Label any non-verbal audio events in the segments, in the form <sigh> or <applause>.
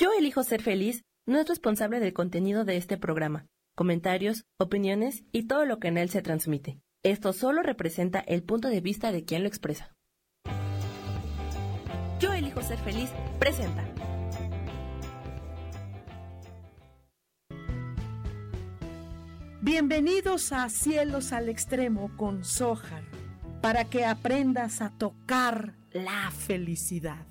Yo elijo ser feliz no es responsable del contenido de este programa, comentarios, opiniones y todo lo que en él se transmite. Esto solo representa el punto de vista de quien lo expresa. Yo elijo ser feliz presenta. Bienvenidos a Cielos al Extremo con Sojar, para que aprendas a tocar la felicidad.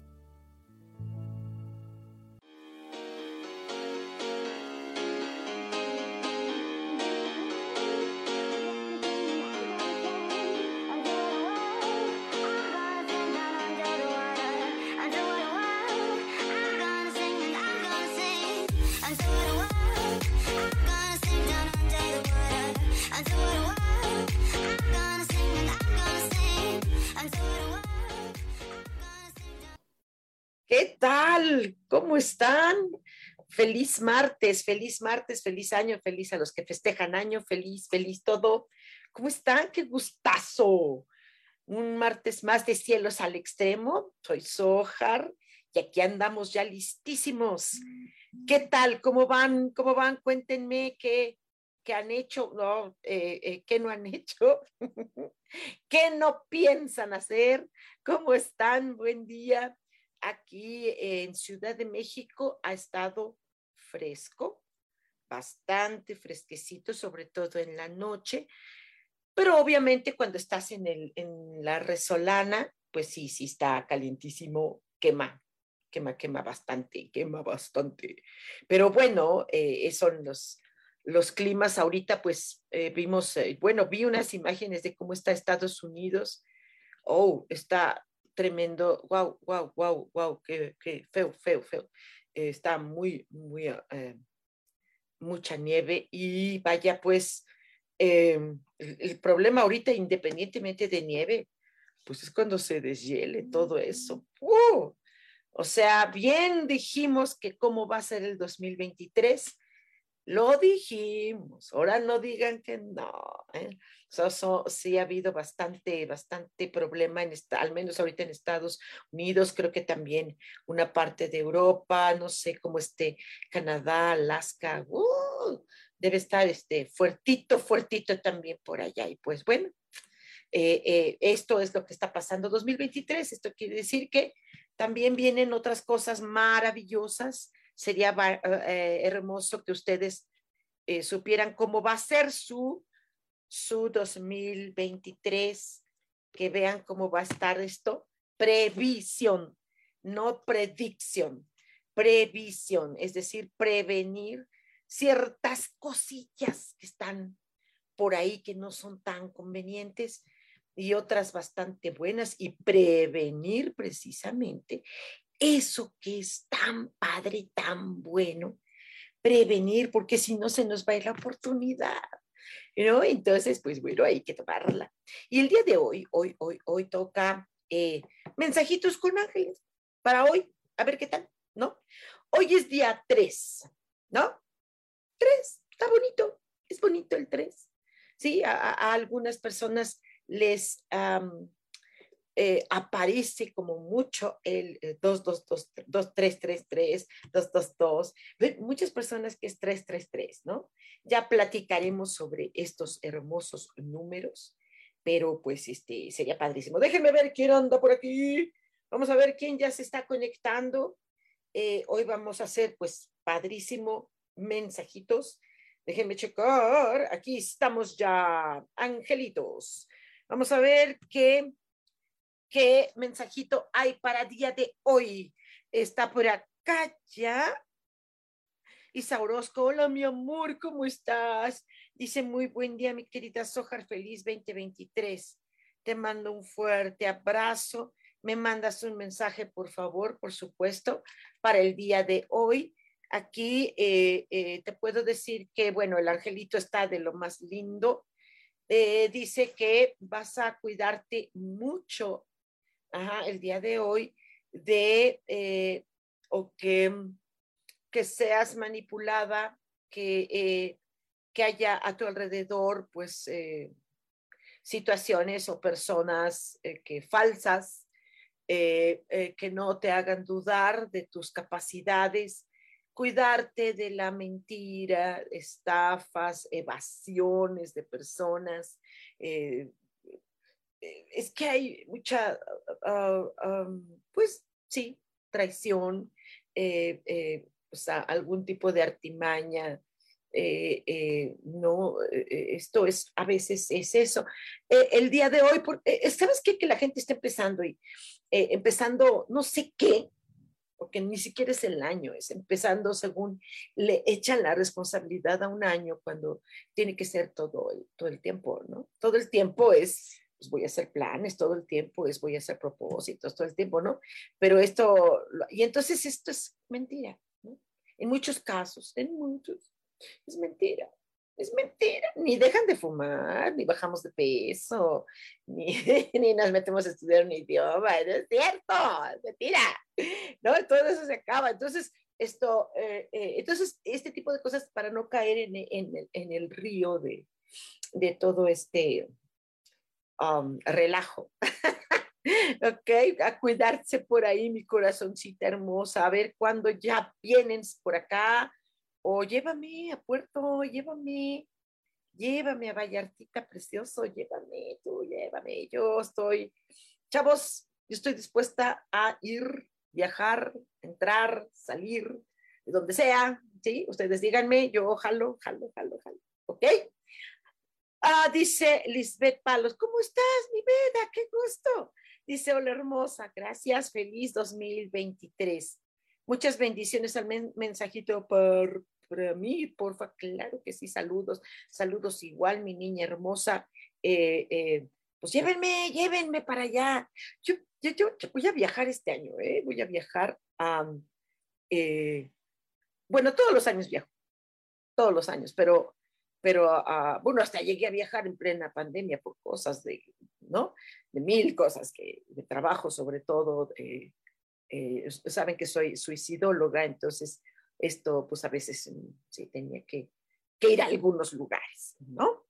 ¿Cómo están? Feliz martes, feliz martes, feliz año, feliz a los que festejan año, feliz, feliz todo. ¿Cómo están? Qué gustazo. Un martes más de cielos al extremo. Soy Sojar y aquí andamos ya listísimos. ¿Qué tal? ¿Cómo van? ¿Cómo van? Cuéntenme qué, qué han hecho, no, eh, eh, qué no han hecho, <laughs> qué no piensan hacer, cómo están, buen día aquí en Ciudad de México ha estado fresco, bastante fresquecito, sobre todo en la noche, pero obviamente cuando estás en, el, en la resolana, pues sí, sí está calientísimo, quema, quema, quema bastante, quema bastante. Pero bueno, eh, son los, los climas ahorita, pues eh, vimos, eh, bueno, vi unas imágenes de cómo está Estados Unidos. Oh, está tremendo, wow, wow, wow, wow, qué, feo, feo, feo. está muy, muy, eh, mucha nieve y vaya pues, em, el, problema ahorita, independientemente de nieve, pues es cuando se deshiele todo eso. O sea, bien dijimos que cómo va a ser el 2023 lo dijimos, ahora no digan que no. ¿eh? Sí ha habido bastante, bastante problema, en esta, al menos ahorita en Estados Unidos, creo que también una parte de Europa, no sé cómo esté Canadá, Alaska, ¡uh! debe estar este, fuertito, fuertito también por allá. Y pues bueno, eh, eh, esto es lo que está pasando 2023. Esto quiere decir que también vienen otras cosas maravillosas sería eh, hermoso que ustedes eh, supieran cómo va a ser su, su 2023, que vean cómo va a estar esto. Previsión, no predicción, previsión, es decir, prevenir ciertas cosillas que están por ahí que no son tan convenientes y otras bastante buenas y prevenir precisamente eso que es tan padre, tan bueno, prevenir, porque si no se nos va la oportunidad. ¿No? Entonces, pues bueno, hay que tomarla. Y el día de hoy, hoy, hoy, hoy toca eh, mensajitos con ángeles para hoy. A ver qué tal, ¿no? Hoy es día 3, ¿no? 3, está bonito, es bonito el 3. Sí, a, algunas personas les, eh, aparece como mucho el 2, 2, 2, 2, 3, 3, 3, 2, 2, 2. Muchas personas que es 3, 3, 3, ¿no? Ya platicaremos sobre estos hermosos números, pero pues este sería padrísimo. Déjenme ver quién anda por aquí. Vamos a ver quién ya se está conectando. Eh, hoy vamos a hacer pues padrísimo mensajitos. Déjenme checar. Aquí estamos ya, angelitos. Vamos a ver qué qué mensajito hay para día de hoy. Está por acá ya. Isa Orozco, hola mi amor, ¿cómo estás? Dice muy buen día, mi querida Sojar, feliz 2023. Te mando un fuerte abrazo. Me mandas un mensaje, por favor, por supuesto, para el día de hoy. Aquí eh, eh, te puedo decir que, bueno, el angelito está de lo más lindo. Eh, dice que vas a cuidarte mucho el día de hoy de eh, o que, que seas manipulada, que, eh, que haya a tu alrededor pues eh, situaciones o personas que falsas, que no te hagan dudar de tus capacidades, cuidarte de la mentira, estafas, evasiones de personas. Eh, es que hay mucha, ah, pues sí, traición, eh, o sea, algún tipo de artimaña. no, esto es a veces es eso. el día de hoy, ¿sabes qué? Que la gente está empezando y empezando no sé qué, porque ni siquiera es el año, es empezando según le echan la responsabilidad a un año cuando tiene que ser todo todo el tiempo, ¿no? Todo el tiempo es, pues voy a hacer planes, todo el tiempo es, voy a hacer propósitos, todo el tiempo, ¿no? Pero esto, y entonces esto es mentira, ¿no? En muchos casos, en muchos, es mentira. Es mentira, ni dejan de fumar, ni bajamos de peso, <laughs> ni, ni nos metemos a estudiar un idioma, no es cierto, es mentira, ¿no? Todo eso se acaba. Entonces, esto, eh, eh, entonces, este tipo de cosas para no caer en, en, en el río de, de todo este um, relajo. <laughs> ok, a cuidarse por ahí, mi corazoncita hermosa, a ver cuándo ya vienen por acá, o llévame a Puerto, llévame, llévame a Vallartita precioso, llévame tú, llévame, yo estoy, chavos, yo estoy dispuesta a ir, viajar, entrar, salir, de donde sea, ¿sí? Ustedes díganme, yo jalo, jalo, jalo, jalo, ¿ok? Ah, dice Lisbeth Palos, ¿cómo estás, mi vida? ¡Qué gusto! Dice, hola hermosa, gracias, feliz 2023. Muchas bendiciones al mensajito por, por mí, porfa, claro que sí, saludos, saludos igual, mi niña hermosa. Eh, eh, pues llévenme, llévenme para allá. Yo, yo, voy a viajar este año, ¿eh? voy a viajar a, eh, bueno, todos los años viajo, todos los años, pero, pero uh, bueno, hasta llegué a viajar en plena pandemia por cosas de, ¿no? De mil cosas, que, de trabajo sobre todo, eh, eh, saben que soy suicidóloga, entonces esto pues a veces mm, sí tenía que, ir a algunos lugares, ¿no?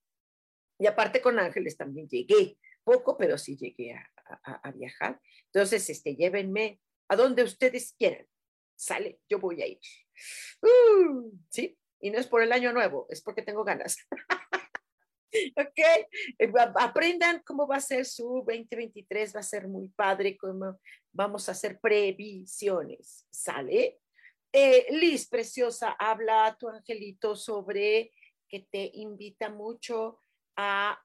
Y aparte con Ángeles también llegué, poco, pero sí llegué a, viajar. Entonces, este, llévenme a donde ustedes quieran. Sale, yo voy a ir. Uh, sí, y no es por el año nuevo, es porque tengo ganas. <laughs> ok, eh, aprendan cómo va a ser su 2023, va a ser muy padre, cómo vamos a hacer previsiones, ¿sale? Eh, Liz, preciosa, habla tu angelito sobre que te invita mucho a,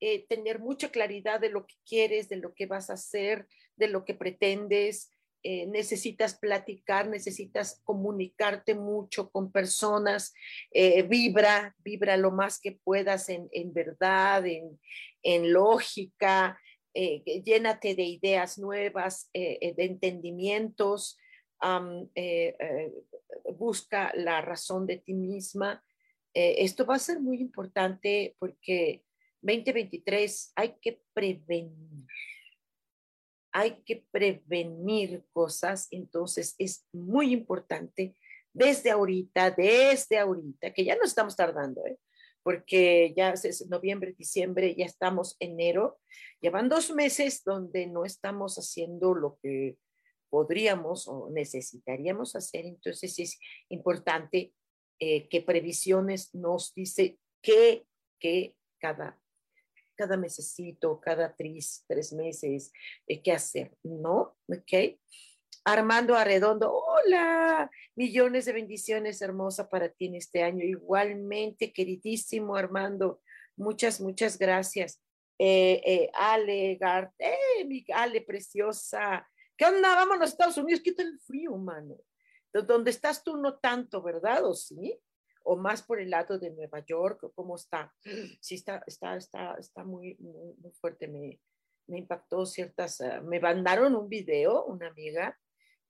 eh, tener mucha claridad de lo que quieres, de lo que vas a hacer, de lo que pretendes, eh, necesitas platicar, necesitas comunicarte mucho con personas, eh, vibra, vibra lo más que puedas en, verdad, en, lógica, eh, llénate de ideas nuevas, de entendimientos, busca la razón de ti misma. esto va a ser muy importante porque 2023 hay que prevenir hay que prevenir cosas, entonces es muy importante desde ahorita, desde ahorita, que ya no estamos tardando, ¿eh? porque ya es noviembre, diciembre, ya estamos enero, llevan dos meses donde no estamos haciendo lo que podríamos o necesitaríamos hacer, entonces es importante eh, que previsiones nos dice qué, qué cada cada mesecito, cada tres, tres meses, eh, qué hacer, ¿no? ¿Ok? Armando Arredondo, hola, millones de bendiciones hermosa para ti en este año. Igualmente, queridísimo Armando, muchas, muchas gracias. Eh, eh, Ale Gart, eh, mi Ale preciosa. ¿Qué onda? Vámonos a Estados Unidos, quita el frío, mano. Donde estás tú no tanto, ¿verdad? ¿O sí? O más por el lado de Nueva York, ¿cómo está? <clears throat> Sí, está, está, está, está muy, muy, fuerte, me, me impactó ciertas, ah, me mandaron un video, una amiga,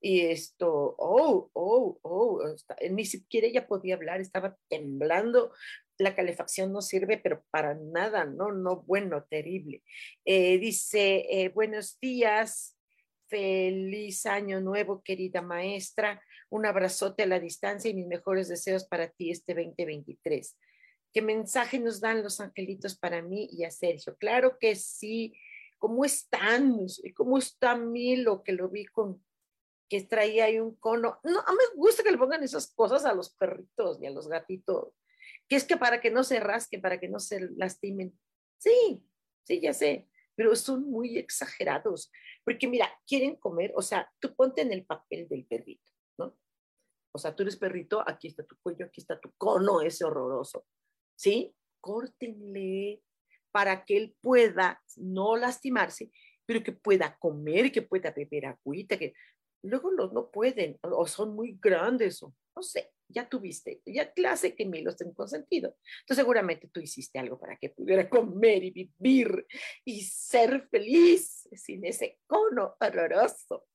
y esto, oh, oh, oh, ni siquiera ella podía hablar, estaba temblando, la calefacción no sirve, pero para nada, no, no, bueno, terrible. Eh, dice, eh, buenos días, feliz año nuevo, querida maestra. Un abrazote a la distancia y mis mejores deseos para ti este 2023. ¿Qué mensaje nos dan los angelitos para mí y a Sergio? Claro que sí. ¿Cómo están? ¿Cómo está Milo? Que lo vi con, que traía ahí un cono. No, no me gusta que le pongan esas cosas a los perritos ni a los gatitos, que es que para que no se rasquen, para que no se lastimen. Sí, sí, ya sé, pero son muy exagerados, porque mira, quieren comer, o sea, tú ponte en el papel del perrito. O sea, tú eres perrito, aquí está tu cuello, aquí está tu cono ese horroroso, ¿sí? Córtenle para que él pueda no lastimarse, pero que pueda comer, que pueda beber agüita, que luego los no pueden o son muy grandes o no sé, ya tuviste, ya clase que me los tengo consentido. Entonces seguramente tú hiciste algo para que pudiera comer y vivir y ser feliz sin ese cono horroroso.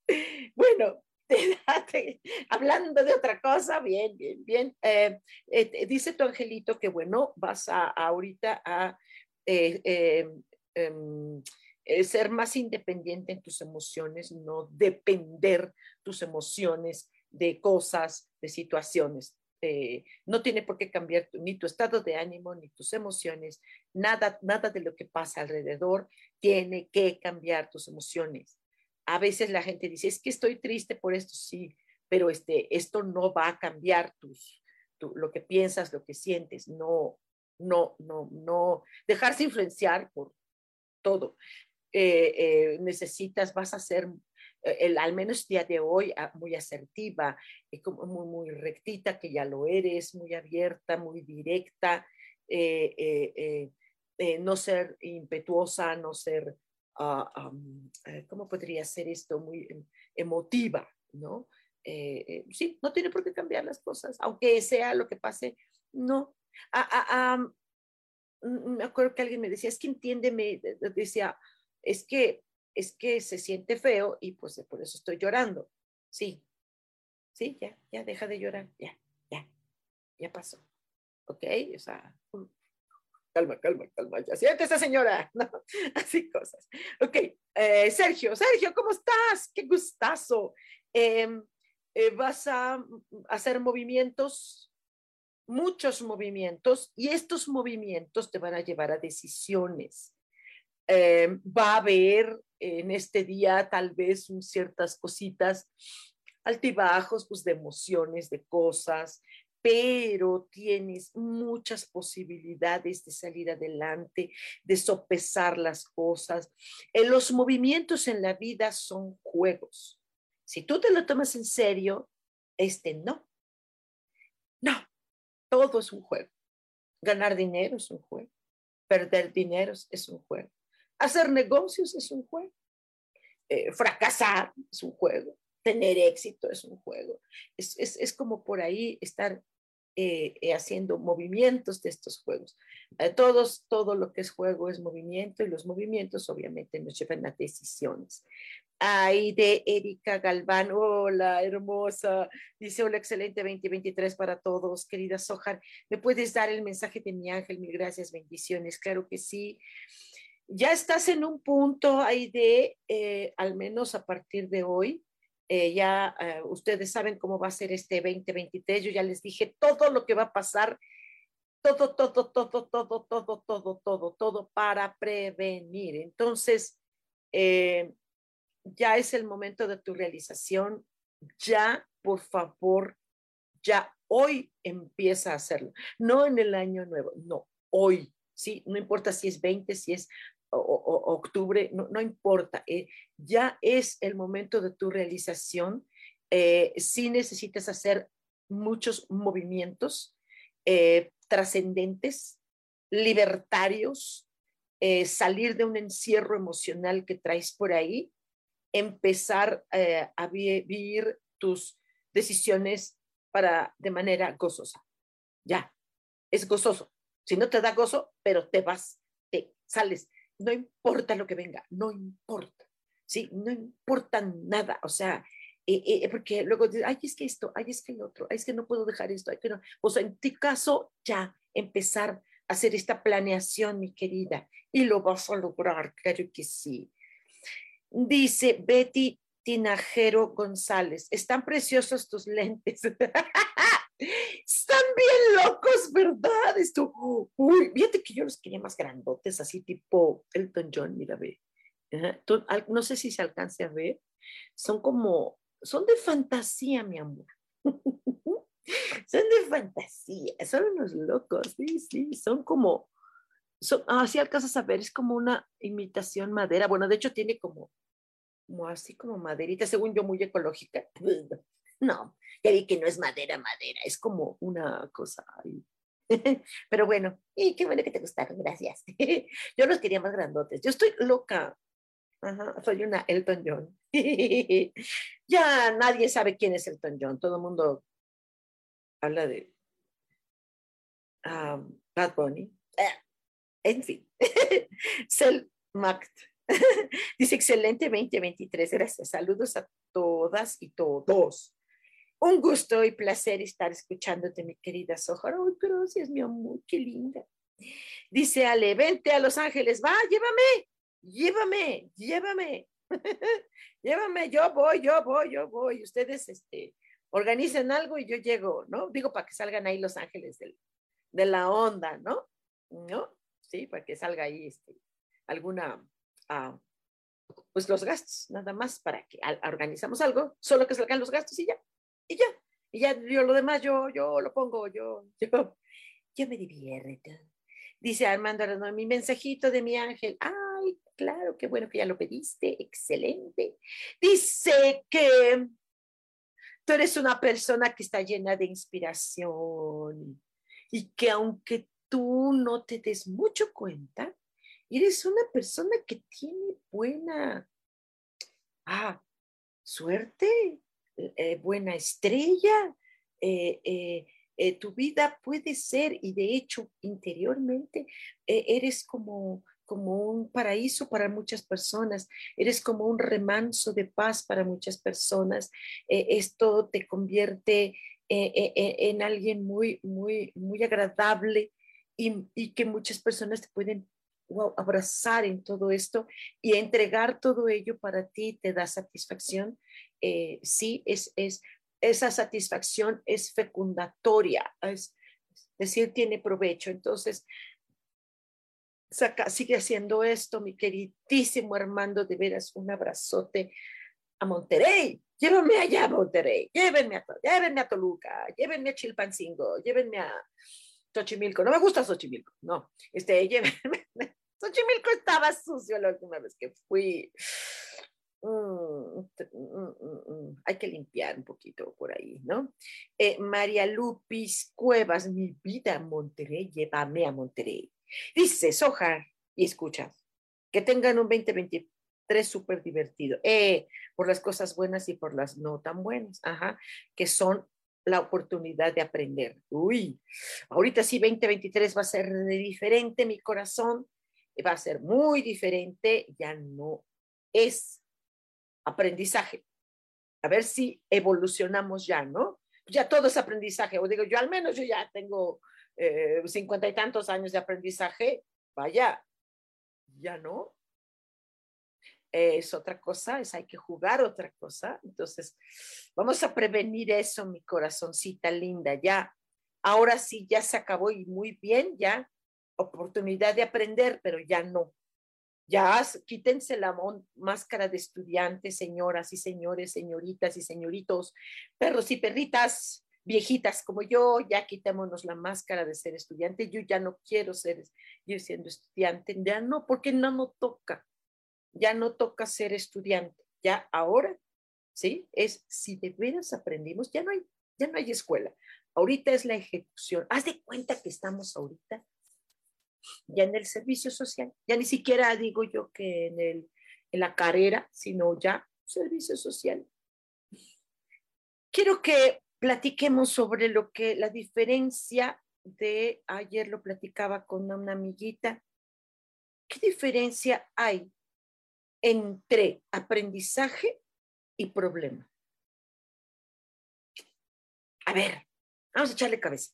Bueno, <laughs> hablando de otra cosa, bien, bien, bien. Eh, eh, dice tu angelito que bueno, vas a, ahorita a eh, em, ser más independiente en tus emociones, no depender tus emociones de cosas, de situaciones. No tiene por qué cambiar ni tu estado de ánimo, ni tus emociones, nada, nada de lo que pasa alrededor tiene que cambiar tus emociones. A veces la gente dice, es que estoy triste por esto, sí, pero este, esto no va a cambiar tus, lo que piensas, lo que sientes, no, no, no, no, dejarse influenciar por todo. Eh, eh, necesitas, vas a ser eh, el, al menos día de hoy, ah, muy asertiva, como muy, muy rectita, que ya lo eres, muy abierta, muy directa, no ser impetuosa, no ser, uh, ¿cómo podría ser esto? Muy em, emotiva, ¿no? sí, no tiene por qué cambiar las cosas, aunque sea lo que pase, no. Ah, ah, me acuerdo que alguien me decía, es que entiéndeme, decía, es que es que se siente feo y pues por eso estoy llorando. Sí, sí, ya, ya, deja de llorar, ya, ya, ya pasó. ¿Ok? O sea, calma, calma, calma, ya siente esa señora. <laughs> Así cosas. Ok, eh, Sergio, Sergio, ¿cómo estás? Qué gustazo. Em, eh, vas a hacer movimientos, muchos movimientos, y estos movimientos te van a llevar a decisiones. Em, va a haber en este día tal vez ciertas cositas, altibajos, pues de emociones, de cosas, pero tienes muchas posibilidades de salir adelante, de sopesar las cosas. Eh, los movimientos en la vida son juegos. Si tú te lo tomas en serio, este no. No, todo es un juego. Ganar dinero es un juego. Perder dinero es un juego. Hacer negocios es un juego. Eh, fracasar es un juego. Tener éxito es un juego. Es, es, es como por ahí estar eh, eh, haciendo movimientos de estos juegos. todos, todo lo que es juego es movimiento y los movimientos obviamente nos llevan a decisiones. Ahí de Erika Galván, hola, hermosa. Dice, hola, excelente 2023 para todos. Querida Sojar, ¿me puedes dar el mensaje de mi ángel? Mil gracias, bendiciones. Claro que sí ya estás en un punto ahí de, eh, al menos a partir de hoy, eh, ya eh, ustedes saben cómo va a ser este 2023, yo ya les dije todo lo que va a pasar, todo, todo, todo, todo, todo, todo, todo, todo para prevenir. Entonces, ya es el momento de tu realización, ya, por favor, ya hoy empieza a hacerlo, no en el año nuevo, no, hoy. ¿sí? No importa si es 20, si es o, octubre, no, importa, eh, ya es el momento de tu realización. Eh, si necesitas hacer muchos movimientos eh, trascendentes, libertarios, salir de un encierro emocional que traes por ahí, empezar a vivir tus decisiones para de manera gozosa. Ya, es gozoso. Si no te da gozo, pero te vas, te sales no importa lo que venga, no importa, ¿sí? No importa nada, o sea, eh, eh, porque luego ay, es que esto, ay, es que el otro, ay, es que no puedo dejar esto, ay, que no. O sea, en tu caso, ya empezar a hacer esta planeación, mi querida, y lo vas a lograr, claro que sí. Dice Betty Tinajero González, están preciosos tus lentes. <laughs> Están bien locos, ¿verdad? Esto, uy, fíjate que yo los quería más grandotes, así tipo Elton John, mira, ve. no sé si se alcance a ver. Son como, son de fantasía, mi amor. <laughs> son de fantasía, son unos locos, sí, sí, son como, son, así alcanzas a ver, es como una imitación madera. Bueno, de hecho tiene como, como así como maderita, según yo, muy ecológica. <laughs> No, ya vi que no es madera, madera, es como una cosa ahí. <laughs> Pero bueno, y qué bueno que te gustaron, gracias. <laughs> Yo los quería más grandotes. Yo estoy loca. Ajá, soy una Elton John. <laughs> ya nadie sabe quién es Elton John. Todo el mundo habla de um, Bad Bunny. Ah, en fin, Sel Mact. Dice excelente 2023. Gracias. Saludos a todas y todos. Un gusto y placer estar escuchándote, mi querida Sojar. Ay, gracias, mi amor, qué linda. Dice Ale, vente a Los Ángeles, va, llévame, llévame, llévame, <laughs> llévame, yo voy, yo voy, yo voy. Ustedes, este, organicen algo y yo llego, ¿no? Digo, para que salgan ahí Los Ángeles de la onda, ¿no? ¿No? Sí, para que salga ahí este, alguna, ah, pues los gastos, nada más para que organizamos algo, solo que salgan los gastos y ya, y ya, y ya yo lo demás, yo, yo lo pongo, yo, yo, yo me divierto. Dice Armando Arano, mi mensajito de mi ángel, ay, claro, qué bueno que ya lo pediste, excelente. Dice que tú eres una persona que está llena de inspiración y que aunque tú no te des mucho cuenta, eres una persona que tiene buena ah, suerte, eh, buena estrella. Eh, eh, tu vida puede ser, y de hecho interiormente eres como como un paraíso para muchas personas, eres como un remanso de paz para muchas personas. esto te convierte en alguien muy, muy, muy agradable y, que muchas personas te pueden abrazar en todo esto y entregar todo ello para ti te da satisfacción. Eh, sí, es, es, esa satisfacción es fecundatoria, es, decir, tiene provecho. Entonces, saca, sigue haciendo esto, mi queridísimo Armando, de veras, un abrazote a Monterrey. Llévenme allá a Monterrey, llévenme a, llévenme a Toluca, llévenme a Chilpancingo, llévenme a Xochimilco. No me gusta Xochimilco, no. Este, <laughs> llévenme. Xochimilco estaba sucio la última vez que fui. Mm, mm, mm, hay que limpiar un poquito por ahí, ¿no? Eh, María Lupis Cuevas, mi vida Monterrey, llévame a Monterrey. Dice Sojar, y escucha, que tengan un 2023 súper divertido, eh, por las cosas buenas y por las no tan buenas, ajá, que son la oportunidad de aprender. Uy, ahorita sí 2023 va a ser diferente, mi corazón va a ser muy diferente, ya no es aprendizaje. A ver si evolucionamos ya, ¿no? Ya todo es aprendizaje. O digo, yo al menos yo ya tengo eh, cincuenta y tantos años de aprendizaje, vaya, ya no. Es otra cosa, es hay que jugar otra cosa. Entonces, vamos a prevenir eso, mi corazoncita linda. Ya, ahora sí, ya se acabó y muy bien, ya oportunidad de aprender, pero ya no. Ya quítense la máscara de estudiantes, señoras y señores, señoritas y señoritos, perros y perritas, viejitas como yo, ya quitémonos la máscara de ser estudiante. Yo ya no quiero ser yo siendo estudiante, ya no, porque no no toca, ya no toca ser estudiante, ya ahora, ¿sí? Es si de veras aprendimos, ya no hay, ya no hay escuela. Ahorita es la ejecución. Haz de cuenta que estamos ahorita ya en el servicio social, ya ni siquiera digo yo que en, el, en la carrera, sino ya servicio social. Quiero que platiquemos sobre lo que la diferencia de, ayer lo platicaba con una amiguita, ¿qué diferencia hay entre aprendizaje y problema? A ver, vamos a echarle cabeza.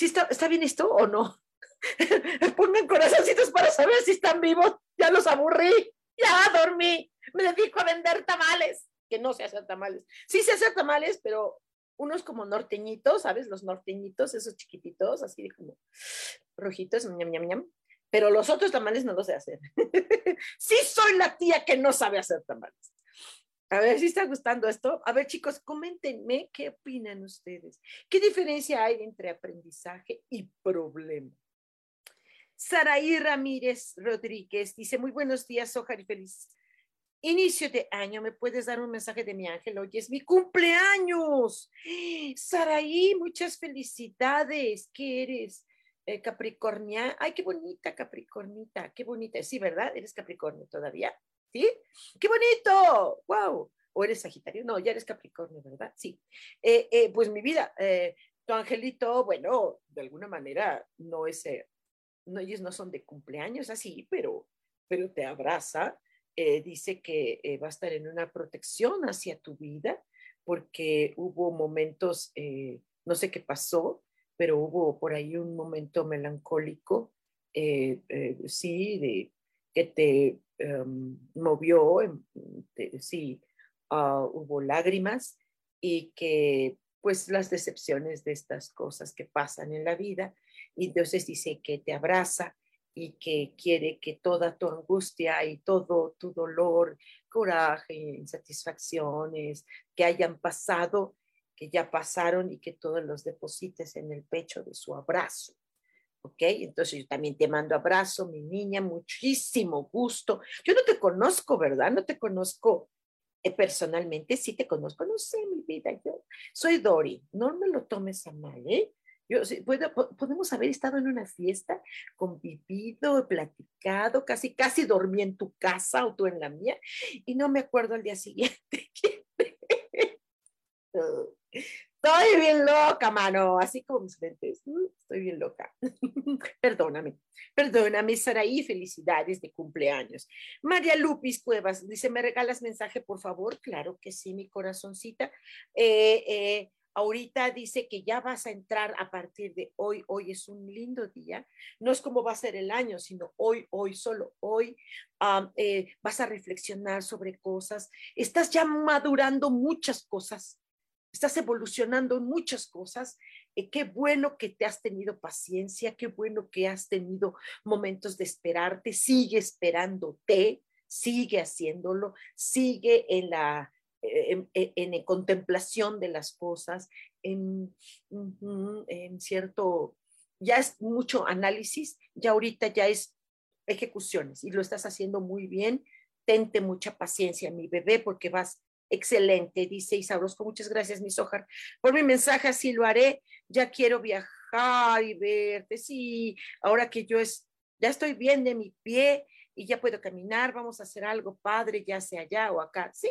¿Sí está, está bien esto o no? <laughs> Pongan corazoncitos para saber si están vivos. Ya los aburrí, ya dormí, me dedico a vender tamales, que no sé hacer tamales. Sí sé hacer tamales, pero unos como norteñitos, ¿sabes? Los norteñitos, esos chiquititos, así de como rojitos, ñam, ñam, ñam. Pero los otros tamales no los sé hacer. <laughs> sí soy la tía que no sabe hacer tamales. A ver si está gustando esto. A ver, chicos, coméntenme qué opinan ustedes. ¿Qué diferencia hay entre aprendizaje y problema? Saraí Ramírez Rodríguez dice, muy buenos días, Ojar y feliz inicio de año. ¿Me puedes dar un mensaje de mi ángel? Hoy es mi cumpleaños. Saraí, muchas felicidades. ¿Qué eres? Eh, Capricornia. Ay, qué bonita Capricornita, qué bonita. Sí, ¿verdad? ¿Eres Capricornio todavía? ¿Sí? ¡Qué bonito! ¡Wow! ¿O eres Sagitario? No, ya eres Capricornio, ¿verdad? Sí. Eh, eh, pues mi vida, eh, tu angelito, bueno, de alguna manera no es, no, ellos no son de cumpleaños así, pero, pero te abraza. dice que va a estar en una protección hacia tu vida porque hubo momentos, no sé qué pasó, pero hubo por ahí un momento melancólico, sí, de que te Em, movió, em, sí, ah, hubo lágrimas y que pues las decepciones de estas cosas que pasan en la vida. Y entonces dice que te abraza y que quiere que toda tu angustia y todo tu dolor, coraje, insatisfacciones que hayan pasado, que ya pasaron y que todos los deposites en el pecho de su abrazo. ¿Ok? Entonces yo también te mando abrazo, mi niña, muchísimo gusto. Yo no te conozco, ¿verdad? No te conozco eh, personalmente, sí te conozco, no sé, mi vida, yo soy Dori, no me lo tomes a mal, ¿eh? Yo, podemos haber estado en una fiesta, convivido, platicado, casi, casi dormí en tu casa o tú en la mía, y no me acuerdo al día siguiente. <laughs> Estoy bien loca, mano, así como mis lentes. Mm, estoy bien loca. <laughs> perdóname, perdóname, Saraí, felicidades de cumpleaños. María Lupis Cuevas dice, ¿me regalas mensaje, por favor? Claro que sí, mi corazoncita. Eh, eh, ahorita dice que ya vas a entrar a partir de hoy. Hoy es un lindo día. No es como va a ser el año, sino hoy, hoy, solo hoy. Eh, vas a reflexionar sobre cosas. Estás ya madurando muchas cosas estás evolucionando en muchas cosas. Eh, qué bueno que te has tenido paciencia, qué bueno que has tenido momentos de esperarte, sigue esperándote, sigue haciéndolo, sigue en la, en, en, contemplación de las cosas, en, en cierto, ya es mucho análisis, ya ahorita ya es ejecuciones y lo estás haciendo muy bien. Tente mucha paciencia, mi bebé, porque vas Excelente, dice Isabrosco. Muchas gracias, mis hojas. Por mi mensaje, así lo haré. Ya quiero viajar y verte. Sí, ahora que yo es, ya estoy bien de mi pie y ya puedo caminar, vamos a hacer algo padre, ya sea allá o acá. Sí,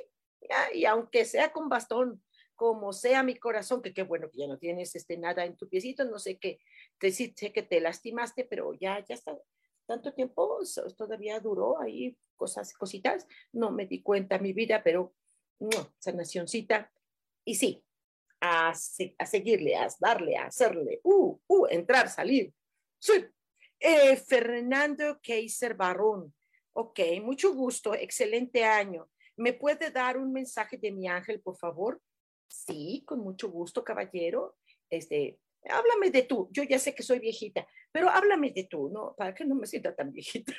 y aunque sea con bastón, como sea mi corazón, que qué bueno que ya no tienes este, nada en tu piecito, no sé qué, te, sé que te lastimaste, pero ya, ya está. Tanto tiempo todavía duró ahí cosas, cositas, no me di cuenta mi vida, pero sanacioncita. Y sí, a, a, seguirle, a darle, a hacerle, uh, uh, entrar, salir. Sí. Eh, Fernando Keiser Barón. Ok, mucho gusto, excelente año. ¿Me puede dar un mensaje de mi ángel, por favor? Sí, con mucho gusto, caballero. Este, háblame de tú. Yo ya sé que soy viejita, pero háblame de tú, ¿no? Para que no me sienta tan viejita.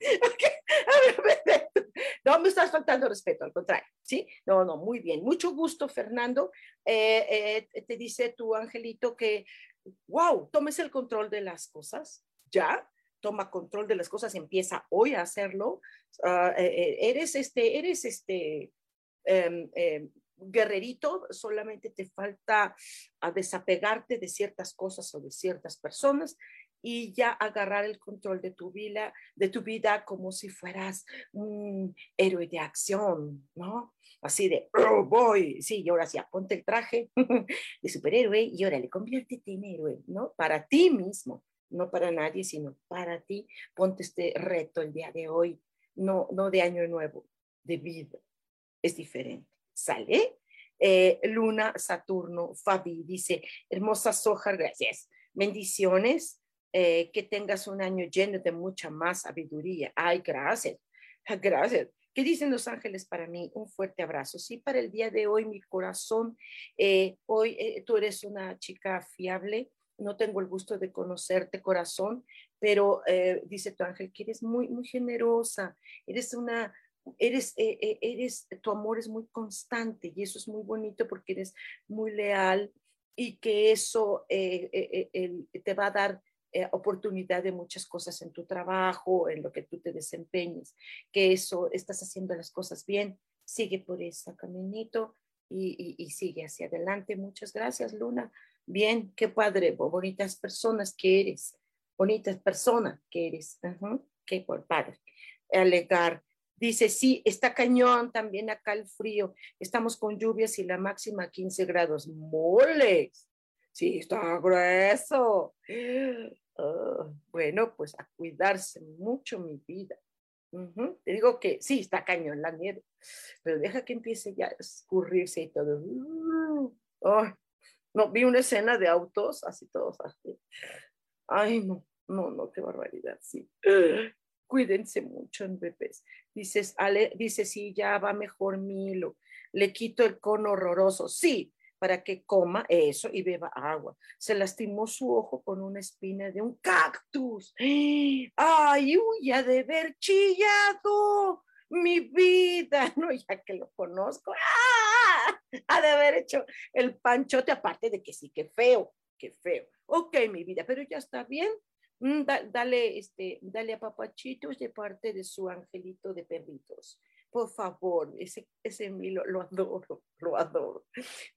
<laughs> háblame de no me estás faltando respeto, al contrario, ¿sí? No, no, muy bien. Mucho gusto, Fernando. Eh, eh, te dice tu angelito que, wow, tomes el control de las cosas, ya, toma control de las cosas, empieza hoy a hacerlo. Ah, eh, eres este, eres este em, guerrerito, solamente te falta a desapegarte de ciertas cosas o de ciertas personas y ya agarrar el control de tu vida, de tu vida como si fueras un héroe de acción, ¿no? Así de, oh, voy, sí, y ahora sí, ponte el traje <laughs> de superhéroe y ahora le conviértete en héroe, ¿no? Para ti mismo, no para nadie, sino para ti. Ponte este reto el día de hoy, no, no de año nuevo, de vida. Es diferente. ¿Sale? Eh, Luna, Saturno, Fabi dice, hermosa Soja, gracias. Bendiciones. Eh, que tengas un año lleno de mucha más sabiduría. Ay, gracias, <laughs> gracias. ¿Qué dicen los ángeles para mí? Un fuerte abrazo. Sí, para el día de hoy, mi corazón, eh, hoy eh, tú eres una chica fiable. No tengo el gusto de conocerte, corazón, pero dice tu ángel que eres muy, muy generosa. Eres una, eres, eh, eh, eres, tu amor es muy constante y eso es muy bonito porque eres muy leal y que eso eh, te va a dar oportunidad de muchas cosas en tu trabajo, en lo que tú te desempeñes, que eso estás haciendo las cosas bien, sigue por ese caminito y, y, sigue hacia adelante. Muchas gracias, Luna. Bien, qué padre, bonitas personas que eres, bonitas personas que eres. qué por padre. Alegar. Dice, sí, está cañón también acá el frío. Estamos con lluvias y la máxima 15 grados. Moles. Sí, está grueso. Ah, bueno, pues a cuidarse mucho mi vida. Te digo que sí, está cañón la nieve, pero deja que empiece ya a escurrirse y todo. no, vi una escena de autos así todos así. Ay, no, no, no, qué barbaridad, sí. Cuídense mucho bebés. Dices, Ale, dice, sí, ya va mejor Milo. Le quito el cono horroroso. Sí, para que coma eso y beba agua. Se lastimó su ojo con una espina de un cactus. ¡Ay, uy, ha de haber chillado! Mi vida, <laughs> no, ya que lo conozco, ¡ah! ha de haber hecho el panchote, aparte de que sí, que feo, que feo. Ok, mi vida, pero ya está bien. Mm, dale, este, dale a papachitos de parte de su angelito de perritos por favor, ese, ese Milo lo adoro, lo adoro.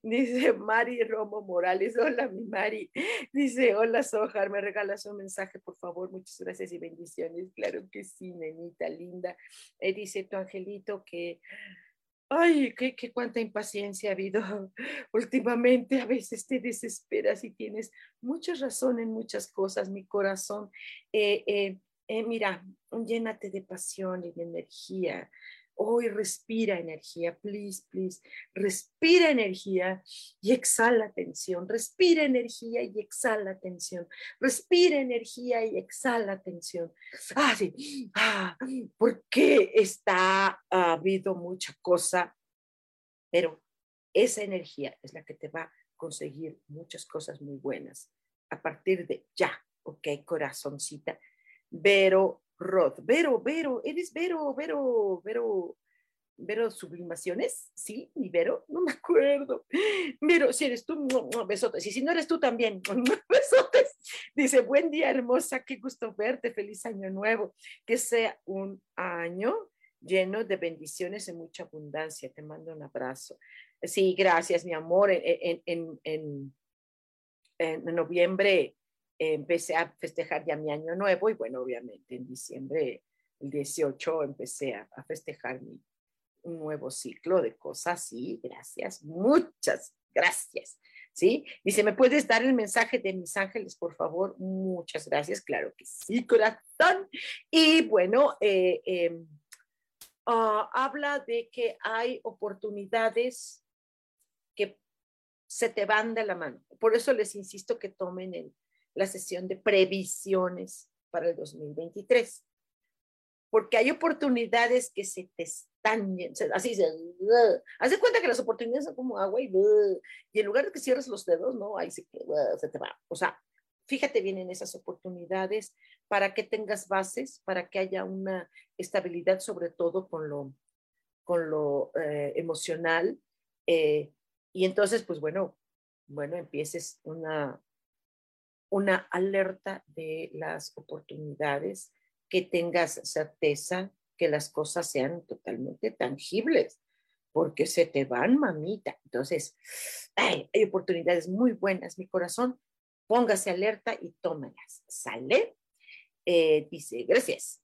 Dice Mari Romo Morales, hola mi Mari. Dice, hola Sojar, me regalas un mensaje, por favor, muchas gracias y bendiciones. Claro que sí, nenita linda. Eh, dice tu angelito que, ay, qué, qué cuánta impaciencia ha habido <laughs> últimamente. A veces te desesperas y tienes mucha razón en muchas cosas, mi corazón. Eh, eh, mira, llénate de pasión y de energía. Hoy respira energía, please, please. Respira energía y exhala tensión. Respira energía y exhala tensión. Respira energía y exhala tensión. Ah, sí. Ah, porque está ha habido mucha cosa, pero esa energía es la que te va a conseguir muchas cosas muy buenas a partir de ya, ok, corazoncita. Pero Rod. Vero, Vero, eres Vero, Vero, Vero, Vero Sublimaciones, ¿sí? ¿Mi Vero? No me acuerdo. Vero, si eres tú, besotes. Y si no eres tú también, besotes. Dice, buen día, hermosa, qué gusto verte, feliz año nuevo. Que sea un año lleno de bendiciones y mucha abundancia. Te mando un abrazo. Sí, gracias, mi amor. En, en, en, en noviembre empecé a festejar ya mi año nuevo y bueno, obviamente en diciembre, el 18, empecé a, festejar mi un nuevo ciclo de cosas. Sí, gracias, muchas gracias. ¿Sí? Dice, ¿me puedes dar el mensaje de mis ángeles, por favor? Muchas gracias, claro que sí, corazón. Y bueno, eh, em, ah, habla de que hay oportunidades que se te van de la mano. Por eso les insisto que tomen el, la sesión de previsiones para el 2023. Porque hay oportunidades que se te están, así se, haz de cuenta que las oportunidades son como agua y, y en lugar de que cierres los dedos, no, ahí se, se te va. O sea, fíjate bien en esas oportunidades para que tengas bases, para que haya una estabilidad, sobre todo con lo, con lo eh, emocional. Eh, y entonces, pues bueno, bueno, empieces una, una alerta de las oportunidades, que tengas certeza que las cosas sean totalmente tangibles, porque se te van, mamita. Entonces, hay oportunidades muy buenas, mi corazón, póngase alerta y tómalas. ¿Sale? Eh, dice, gracias.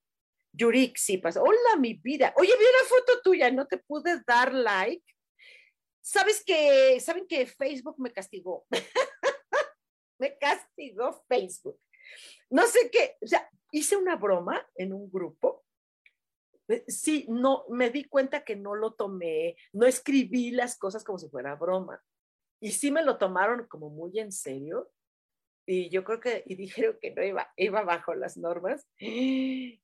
Yurik, sí pasa. Hola, mi vida. Oye, vi una foto tuya, no te pude dar like. Sabes que, saben que Facebook me castigó. <laughs> me castigó Facebook. No sé qué, o sea, hice una broma en un grupo. Eh, sí, no, me di cuenta que no lo tomé, no escribí las cosas como si fuera broma. Y sí me lo tomaron como muy en serio. Y yo creo que, y dijeron que no iba, iba bajo las normas. Y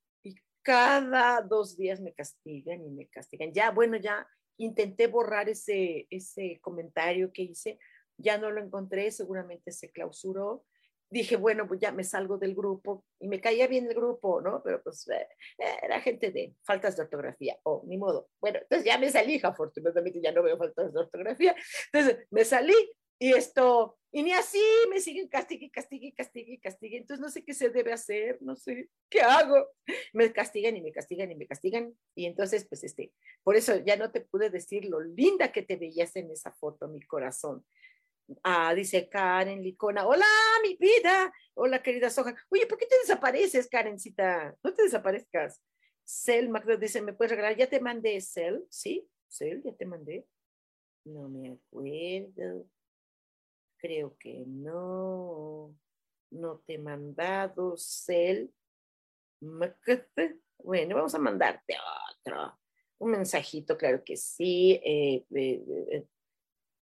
cada dos días me castigan y me castigan. Ya, bueno, ya intenté borrar ese, ese comentario que hice, ya no lo encontré, seguramente se clausuró dije, bueno, pues ya me salgo del grupo y me caía bien el grupo, ¿no? Pero pues eh, era gente de faltas de ortografía, o ni modo. Bueno, entonces ya me salí, afortunadamente ya no veo faltas de ortografía. Entonces me salí y esto, y ni así me siguen castigue, castigue, castigue, castigue. Entonces no sé qué se debe hacer, no sé qué hago. Me castigan y me castigan y me castigan. Y entonces, pues este, por eso ya no te pude decir lo linda que te veías en esa foto, mi corazón. Ah, dice Karen Licona. Hola, mi vida. Hola, querida Soja. Oye, ¿por qué te desapareces, Karencita? No te desaparezcas. Cel Macro dice, ¿me puedes regalar? Ya te mandé Cel, ¿sí? Cel, ya te mandé. No me acuerdo. Creo que no. No te he mandado Cel. Bueno, vamos a mandarte otro. Un mensajito, claro que sí. Eh, eh,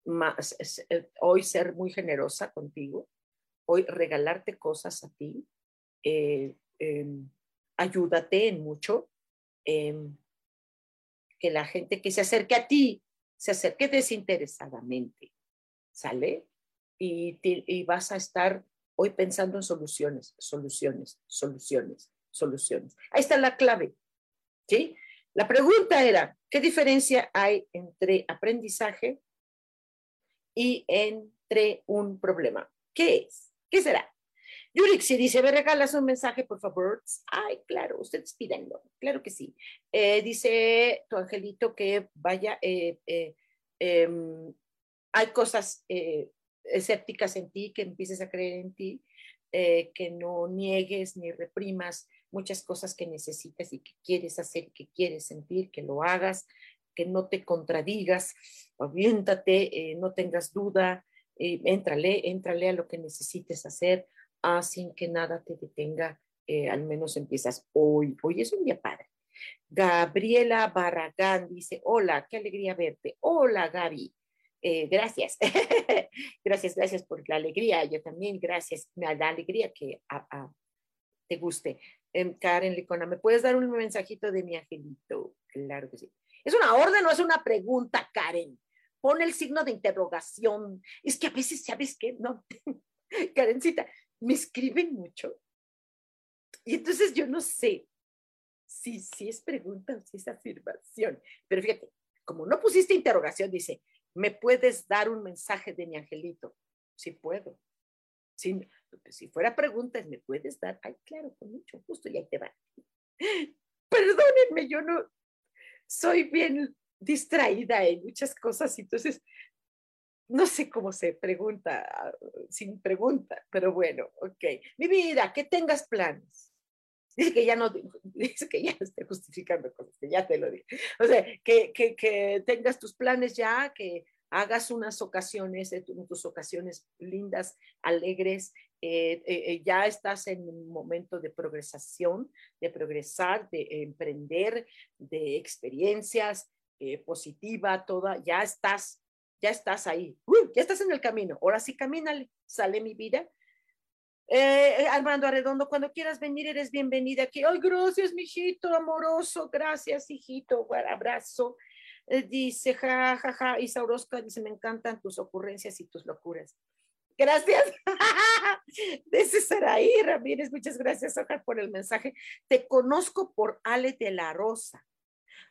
más, eh, hoy ser muy generosa contigo, hoy regalarte cosas a ti, eh, em, ayúdate en mucho, em, que la gente que se acerque a ti se acerque desinteresadamente, ¿sale? Y, y vas a estar hoy pensando en soluciones, soluciones, soluciones, soluciones. Ahí está la clave, ¿sí? La pregunta era, ¿qué diferencia hay entre aprendizaje y entre un problema. ¿Qué es? ¿Qué será? Yurixi dice, ¿me regalas un mensaje, por favor? Ay, claro, ustedes pídanlo. Claro que sí. Eh, dice tu angelito que vaya, eh, eh, em, hay cosas escépticas en ti, que empieces a creer en ti, que no niegues ni reprimas muchas cosas que necesitas y que quieres hacer, que quieres sentir, que lo hagas, que no te contradigas, aviéntate, eh, no tengas duda, eh, éntrale, éntrale a lo que necesites hacer, ah, sin que nada te detenga, eh, al menos empiezas hoy. Hoy es un día padre. Gabriela Barragán dice, hola, qué alegría verte. Hola, Gaby. gracias. <laughs> gracias, gracias por la alegría. Yo también, gracias. Me da alegría que te guste. Em, Karen Licona, ¿me puedes dar un mensajito de mi angelito? Claro que sí. ¿Es una orden o es una pregunta, Karen? Pone el signo de interrogación. Es que a veces, ¿sabes qué? No, <laughs> Karencita, me escriben mucho. Y entonces yo no sé si, si es pregunta o si es afirmación. Pero fíjate, como no pusiste interrogación, dice, ¿me puedes dar un mensaje de mi angelito? Sí puedo. Si, si fuera pregunta, ¿me puedes dar? Ay, claro, con mucho gusto, y ahí te va. <laughs> Perdónenme, yo no, soy bien distraída en muchas cosas, entonces no sé cómo se pregunta sin pregunta, pero bueno, ok. Mi vida, que tengas planes. Dice que ya no, <laughs> dice que ya <laughs> no esté justificando cosas, que ya te lo dije. O sea, que, que, que tengas tus planes ya, que hagas unas ocasiones, eh, tus ocasiones lindas, alegres, eh, eh, ya estás en un momento de progresación, de progresar, de emprender, de experiencias positiva, toda, ya estás, ya estás ahí, ya estás en el camino, ahora sí camínale, sale mi vida. Armando Arredondo, cuando quieras venir, eres bienvenida aquí. Ay, gracias, mijito, amoroso, gracias, hijito, abrazo. dice, ja, ja, ja, Isaurosca dice, me encantan tus ocurrencias y tus locuras. Gracias. <laughs> <laughs> Dice Saraí Ramírez, muchas gracias, Ojar, por el mensaje. Te conozco por Ale de la Rosa.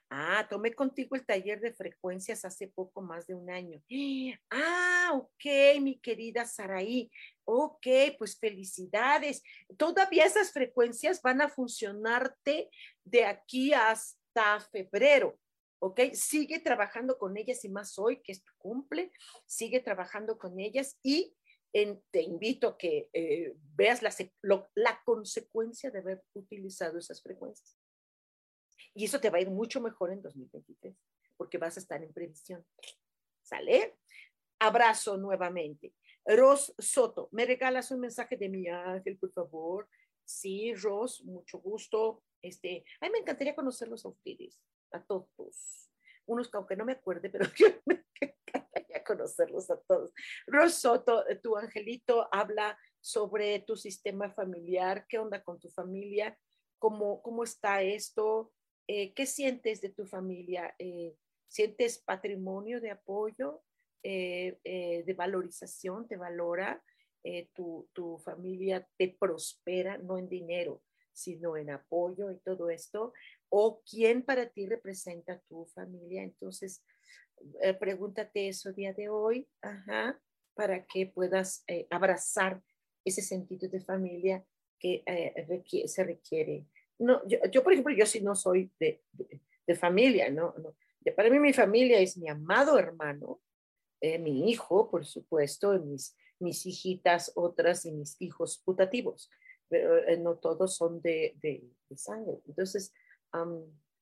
Ah, tomé contigo el taller de frecuencias hace poco más de un año. <gasps> Ah, ok, mi querida Saraí. Ok, pues felicidades. Todavía esas frecuencias van a funcionarte de aquí hasta febrero. ¿ok? Sigue trabajando con ellas y más hoy, que es tu cumple, sigue trabajando con ellas y te invito a que eh, veas la, la consecuencia de haber utilizado esas frecuencias. Y eso te va a ir mucho mejor en 2023, porque vas a estar en previsión. ¿Sale? Abrazo nuevamente. Ros Soto, ¿me regalas un mensaje de mi ángel, por favor? Sí, Ros, mucho gusto. Este, ay, me encantaría conocerlos a ustedes, a todos. Unos que aunque no me acuerde, pero <laughs> yo me conocerlos a todos. Rosoto, eh, tu angelito habla sobre tu sistema familiar, qué onda con tu familia, cómo, cómo está esto, eh, qué sientes de tu familia, eh, sientes patrimonio de apoyo, de valorización, te valora, tu, tu familia te prospera, no en dinero, sino en apoyo y todo esto, o quién para ti representa tu familia. Entonces, eh, pregúntate eso día de hoy, ajá, para que puedas eh, abrazar ese sentido de familia que eh, se requiere. No, yo, por ejemplo, yo sí no soy de, de, familia, ¿no? no. Para mí mi familia es mi amado hermano, mi hijo, por supuesto, mis, mis hijitas, otras y mis hijos putativos, pero no todos son de, de sangre. Entonces,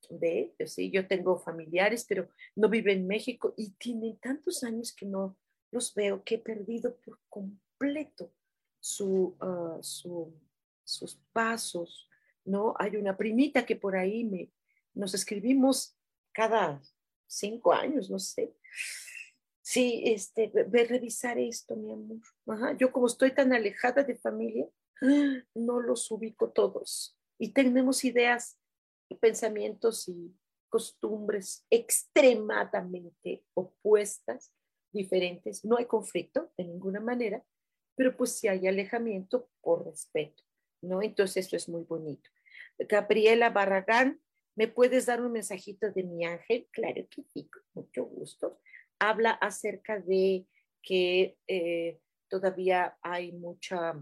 de, sí, yo tengo familiares, pero no viven en México y tienen tantos años que no los veo, que he perdido por completo su, ah, su, sus pasos, ¿no? Hay una primita que por ahí me, nos escribimos cada cinco años, no sé. Sí, este, ve, revisar esto, mi amor. Ajá. Yo como estoy tan alejada de familia, no los ubico todos y tenemos ideas pensamientos y costumbres extremadamente opuestas, diferentes. No hay conflicto de ninguna manera, pero pues si hay alejamiento por respeto, ¿no? Entonces eso es muy bonito. Gabriela Barragán, ¿me puedes dar un mensajito de mi ángel? Claro que sí, mucho gusto. Habla acerca de que eh, todavía hay mucha,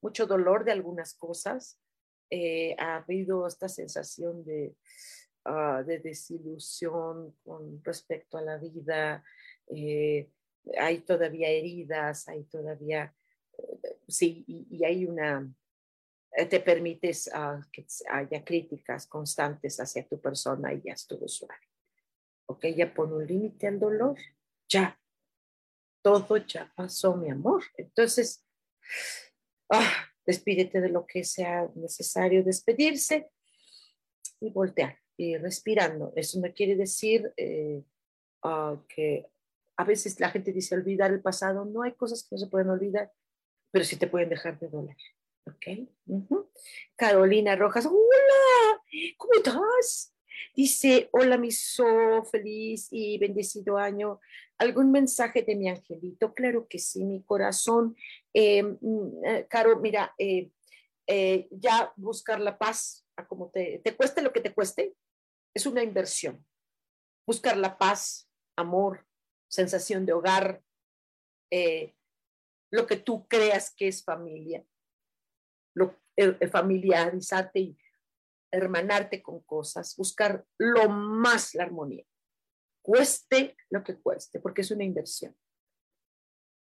mucho dolor de algunas cosas, eh, ha habido esta sensación de, ah, de, desilusión con respecto a la vida, eh, hay todavía heridas, hay todavía, eh, sí, y, hay una, te permites uh, que haya críticas constantes hacia tu persona y ya estuvo suave. Ok, ya pone un límite al dolor, ya, todo ya pasó, mi amor. Entonces, ah, despídete de lo que sea necesario despedirse y voltear y respirando. Eso no quiere decir eh, ah, que a veces la gente dice olvidar el pasado. No hay cosas que no se pueden olvidar, pero sí te pueden dejar de doler. ¿Ok? Carolina Rojas, hola, ¿cómo estás? Dice, hola, mi so, feliz y bendecido año. ¿Algún mensaje de mi angelito? Claro que sí, mi corazón. Eh, mm, eh, Caro, mira, eh, ya buscar la paz, a como te, te cueste lo que te cueste, es una inversión. Buscar la paz, amor, sensación de hogar, lo que tú creas que es familia, lo, familiarizarte y hermanarte con cosas, buscar lo más la armonía cueste lo que cueste, porque es una inversión.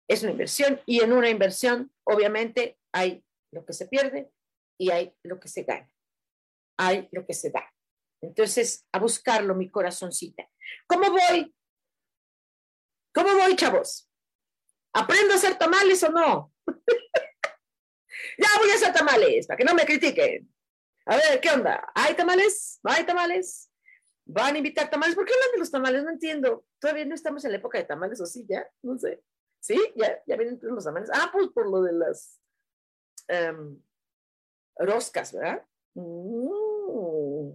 Es una inversión y en una inversión, obviamente, hay lo que se pierde y hay lo que se gana. Hay lo que se da. Entonces, a buscarlo, mi corazoncita. ¿Cómo voy? ¿Cómo voy, chavos? ¿Aprendo a hacer tamales o no? <laughs> ya voy a hacer tamales, para que no me critiquen. A ver, ¿qué onda? ¿Hay tamales? ¿No hay tamales? van a invitar tamales. ¿Por qué hablan de los tamales? No entiendo. Todavía no estamos en la época de tamales, o sí, ya, no sé. ¿Sí? ¿Ya, ya vienen los tamales? Ah, pues por lo de las um, roscas, ¿verdad? Mm.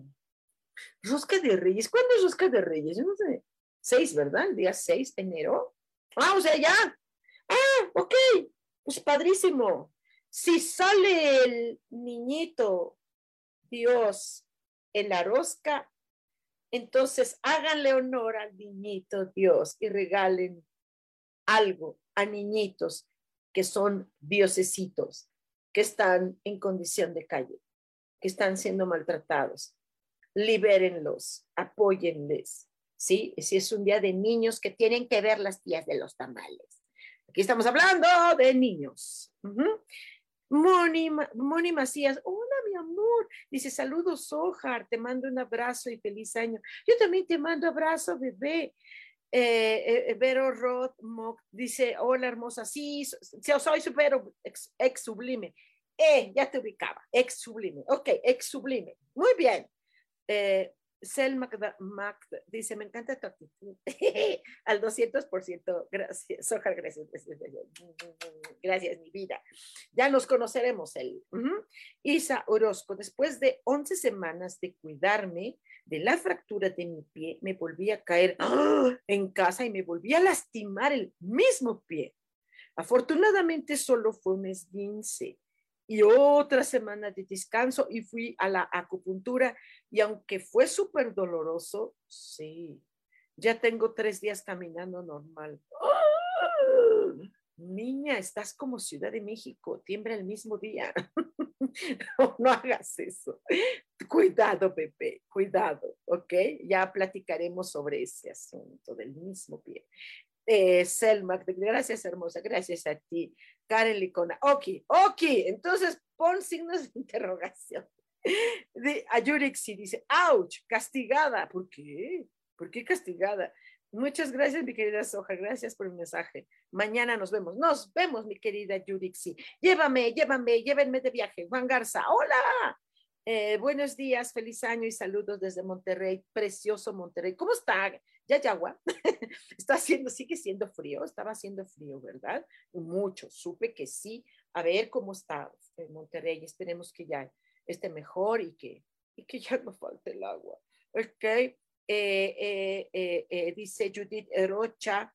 Rosca de Reyes. ¿Cuándo es Rosca de Reyes? Yo no sé. Seis, ¿verdad? El día 6 de enero. Ah, o sea, ya. Ah, ok. Pues padrísimo. Si sale el niñito Dios en la rosca, entonces, háganle honor al niñito Dios y regalen algo a niñitos que son diosesitos, que están en condición de calle, que están siendo maltratados. Libérenlos, apóyenles, ¿sí? Si es un día de niños que tienen que ver las tías de los tamales. Aquí estamos hablando de niños. Moni, Moni Macías, hola mi amor, dice saludos Sojar, te mando un abrazo y feliz año. Yo también te mando abrazo, bebé. Eh, eh, Vero Roth dice, hola hermosa, sí, soy super ex, ex, sublime. Eh, ya te ubicaba, ex sublime. Ok, ex sublime. Muy bien. Eh, Cel Mac, dice, me encanta tu actitud. <laughs> Al 200%. Gracias, <laughs> Soja, gracias, gracias. mi vida. Ya nos conoceremos, él. Isa Orozco, después de 11 semanas de cuidarme de la fractura de mi pie, me volví a caer ¡ah! en casa y me volví a lastimar el mismo pie. Afortunadamente solo fue un esguince y otra semana de descanso y fui a la acupuntura y aunque fue súper doloroso, sí, ya tengo tres días caminando normal. ¡Ah! Niña, estás como Ciudad de México, tiembla el mismo día. <laughs> no, hagas eso. Cuidado, Pepe, cuidado, ¿ok? Ya platicaremos sobre ese asunto del mismo pie. Eh, Selma, gracias hermosa, gracias a ti. Karen Licona, ok, ok, entonces pon signos de interrogación. De, a Yurixi dice, ouch, castigada. ¿Por qué? ¿Por qué castigada? Muchas gracias, mi querida Soja. Gracias por el mensaje. Mañana nos vemos. Nos vemos, mi querida Yurixi. Llévame, llévame, llévenme de viaje. Juan Garza, hola. Eh, buenos días, feliz año y saludos desde Monterrey, precioso Monterrey. ¿Cómo está? Ya, ya, agua. <laughs> está haciendo, sigue siendo frío. Estaba haciendo frío, ¿verdad? Mucho. Supe que sí. A ver cómo está Monterrey. Esperemos que ya esté mejor y que, y que ya no falte el agua. Ok. Eh, eh, eh, dice Judith Rocha,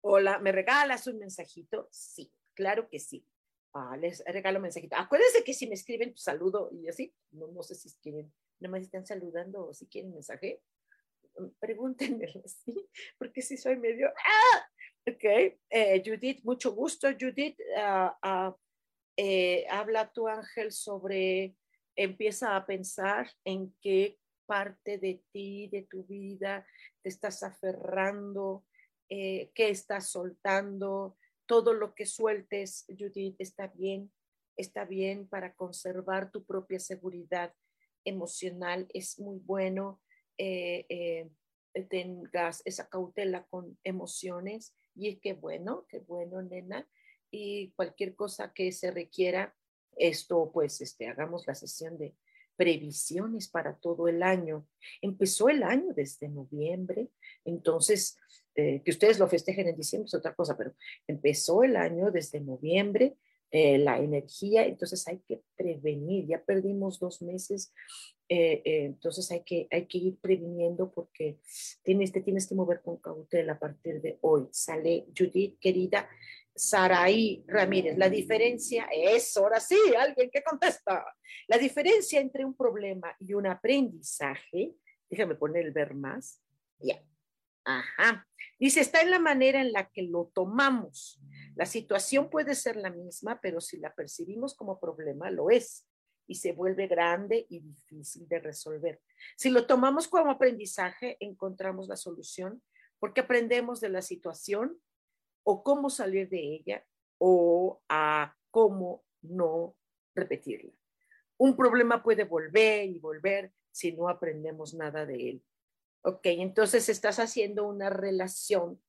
hola, ¿me regalas un mensajito? Sí, claro que sí. Ah, les regalo mensajito. Acuérdense que si me escriben, pues, saludo y así, no, no sé si quieren, no están saludando o si quieren mensaje, mm, pregúntenme, <laughs> ¿sí? Porque si soy medio... ¡Ah! Ok, Judith, mucho gusto, Judith. Ah, ah, habla tu ángel sobre, empieza a pensar en qué parte de ti, de tu vida, te estás aferrando, eh, que estás soltando, todo lo que sueltes, Judith, está bien, está bien para conservar tu propia seguridad emocional, es muy bueno. Eh, eh, tengas esa cautela con emociones y qué bueno, qué bueno, nena. Y cualquier cosa que se requiera, esto, pues, este, hagamos la sesión de, previsiones para todo el año. Empezó el año desde noviembre, entonces, eh, que ustedes lo festejen en diciembre es otra cosa, pero empezó el año desde noviembre, eh, la energía, entonces hay que prevenir, ya perdimos dos meses, eh, entonces hay que, hay que ir previniendo porque tienes, te tienes que mover con cautela a partir de hoy. Sale Judith, querida, Saraí Ramírez. La diferencia es, ahora sí, alguien que contesta. La diferencia entre un problema y un aprendizaje, déjame poner el ver más. Ya. Ajá. Dice, está en la manera en la que lo tomamos. La situación puede ser la misma, pero si la percibimos como problema, lo es y se vuelve grande y difícil de resolver. Si lo tomamos como aprendizaje, encontramos la solución porque aprendemos de la situación o cómo salir de ella o a cómo no repetirla. Un problema puede volver y volver si no aprendemos nada de él. Ok, entonces estás haciendo una relación,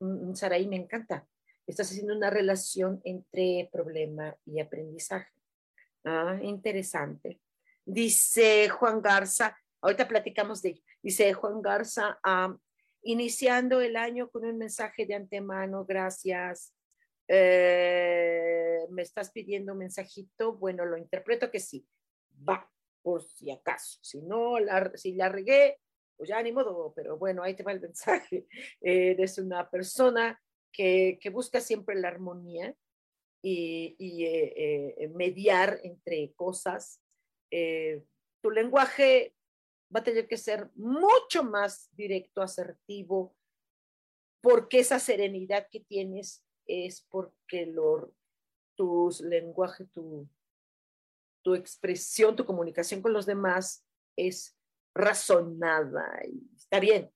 mm, mm, Saraí, me encanta, estás haciendo una relación entre problema y aprendizaje. Ah, interesante. Dice Juan Garza, ahorita platicamos de dice Juan Garza, ah, iniciando el año con un mensaje de antemano, gracias. Eh, me estás pidiendo un mensajito, bueno, lo interpreto que sí, va, por si acaso. Si no, si la regué, pues ya ni modo, pero bueno, ahí te va el mensaje. <laughs> Eh, eres una persona que, que, busca siempre la armonía y, y eh, mediar entre cosas. tu lenguaje va a tener que ser mucho más directo, asertivo, porque esa serenidad que tienes es porque lo, tu lenguaje, tu, tu expresión, tu comunicación con los demás es razonada y está bien,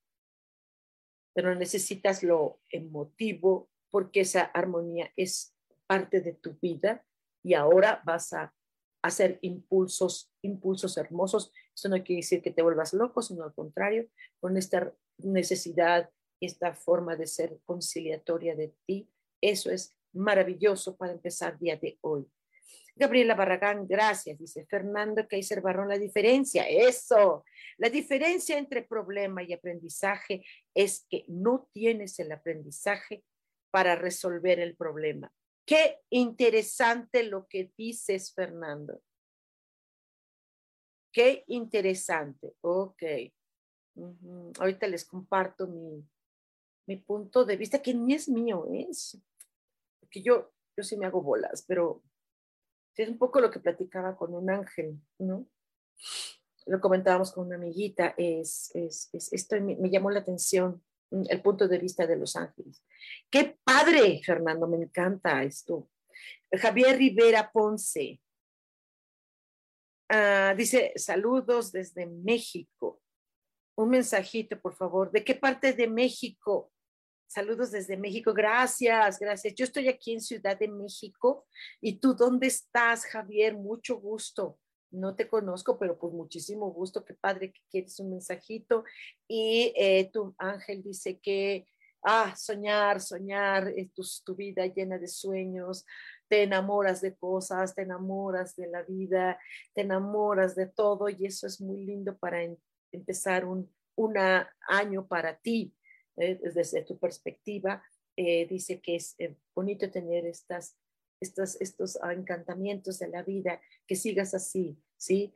pero necesitas lo emotivo porque esa armonía es parte de tu vida y ahora vas a hacer impulsos, impulsos hermosos. Eso no quiere decir que te vuelvas loco, sino al contrario, con esta necesidad, esta forma de ser conciliatoria de ti, eso es maravilloso para empezar día de hoy. Gabriela Barragán, gracias. Dice Fernando Kaiser Barrón, la diferencia, eso, la diferencia entre problema y aprendizaje es que no tienes el aprendizaje para resolver el problema. Qué interesante lo que dices, Fernando. Qué interesante. Ok. Ahorita les comparto mi, mi punto de vista, que ni es mío, es que yo, yo sí me hago bolas, pero es un poco lo que platicaba con un ángel, ¿no? Lo comentábamos con una amiguita, es, es, esto me, llamó la atención, el punto de vista de los ángeles. Qué padre, Fernando, me encanta esto. Javier Rivera Ponce ah, dice, saludos desde México. Un mensajito, por favor. ¿De qué parte de México? Saludos desde México. Gracias, gracias. Yo estoy aquí en Ciudad de México. ¿Y tú dónde estás, Javier? Mucho gusto. No te conozco, pero pues muchísimo gusto. Qué padre que quieres un mensajito. Y eh, tu ángel dice que, ah, soñar, soñar, es tu, vida llena de sueños. Te enamoras de cosas, te enamoras de la vida, te enamoras de todo y eso es muy lindo para empezar un año para ti eh, desde tu perspectiva, eh, dice que es eh, bonito tener estas, estos, estos encantamientos de la vida, que sigas así, ¿sí?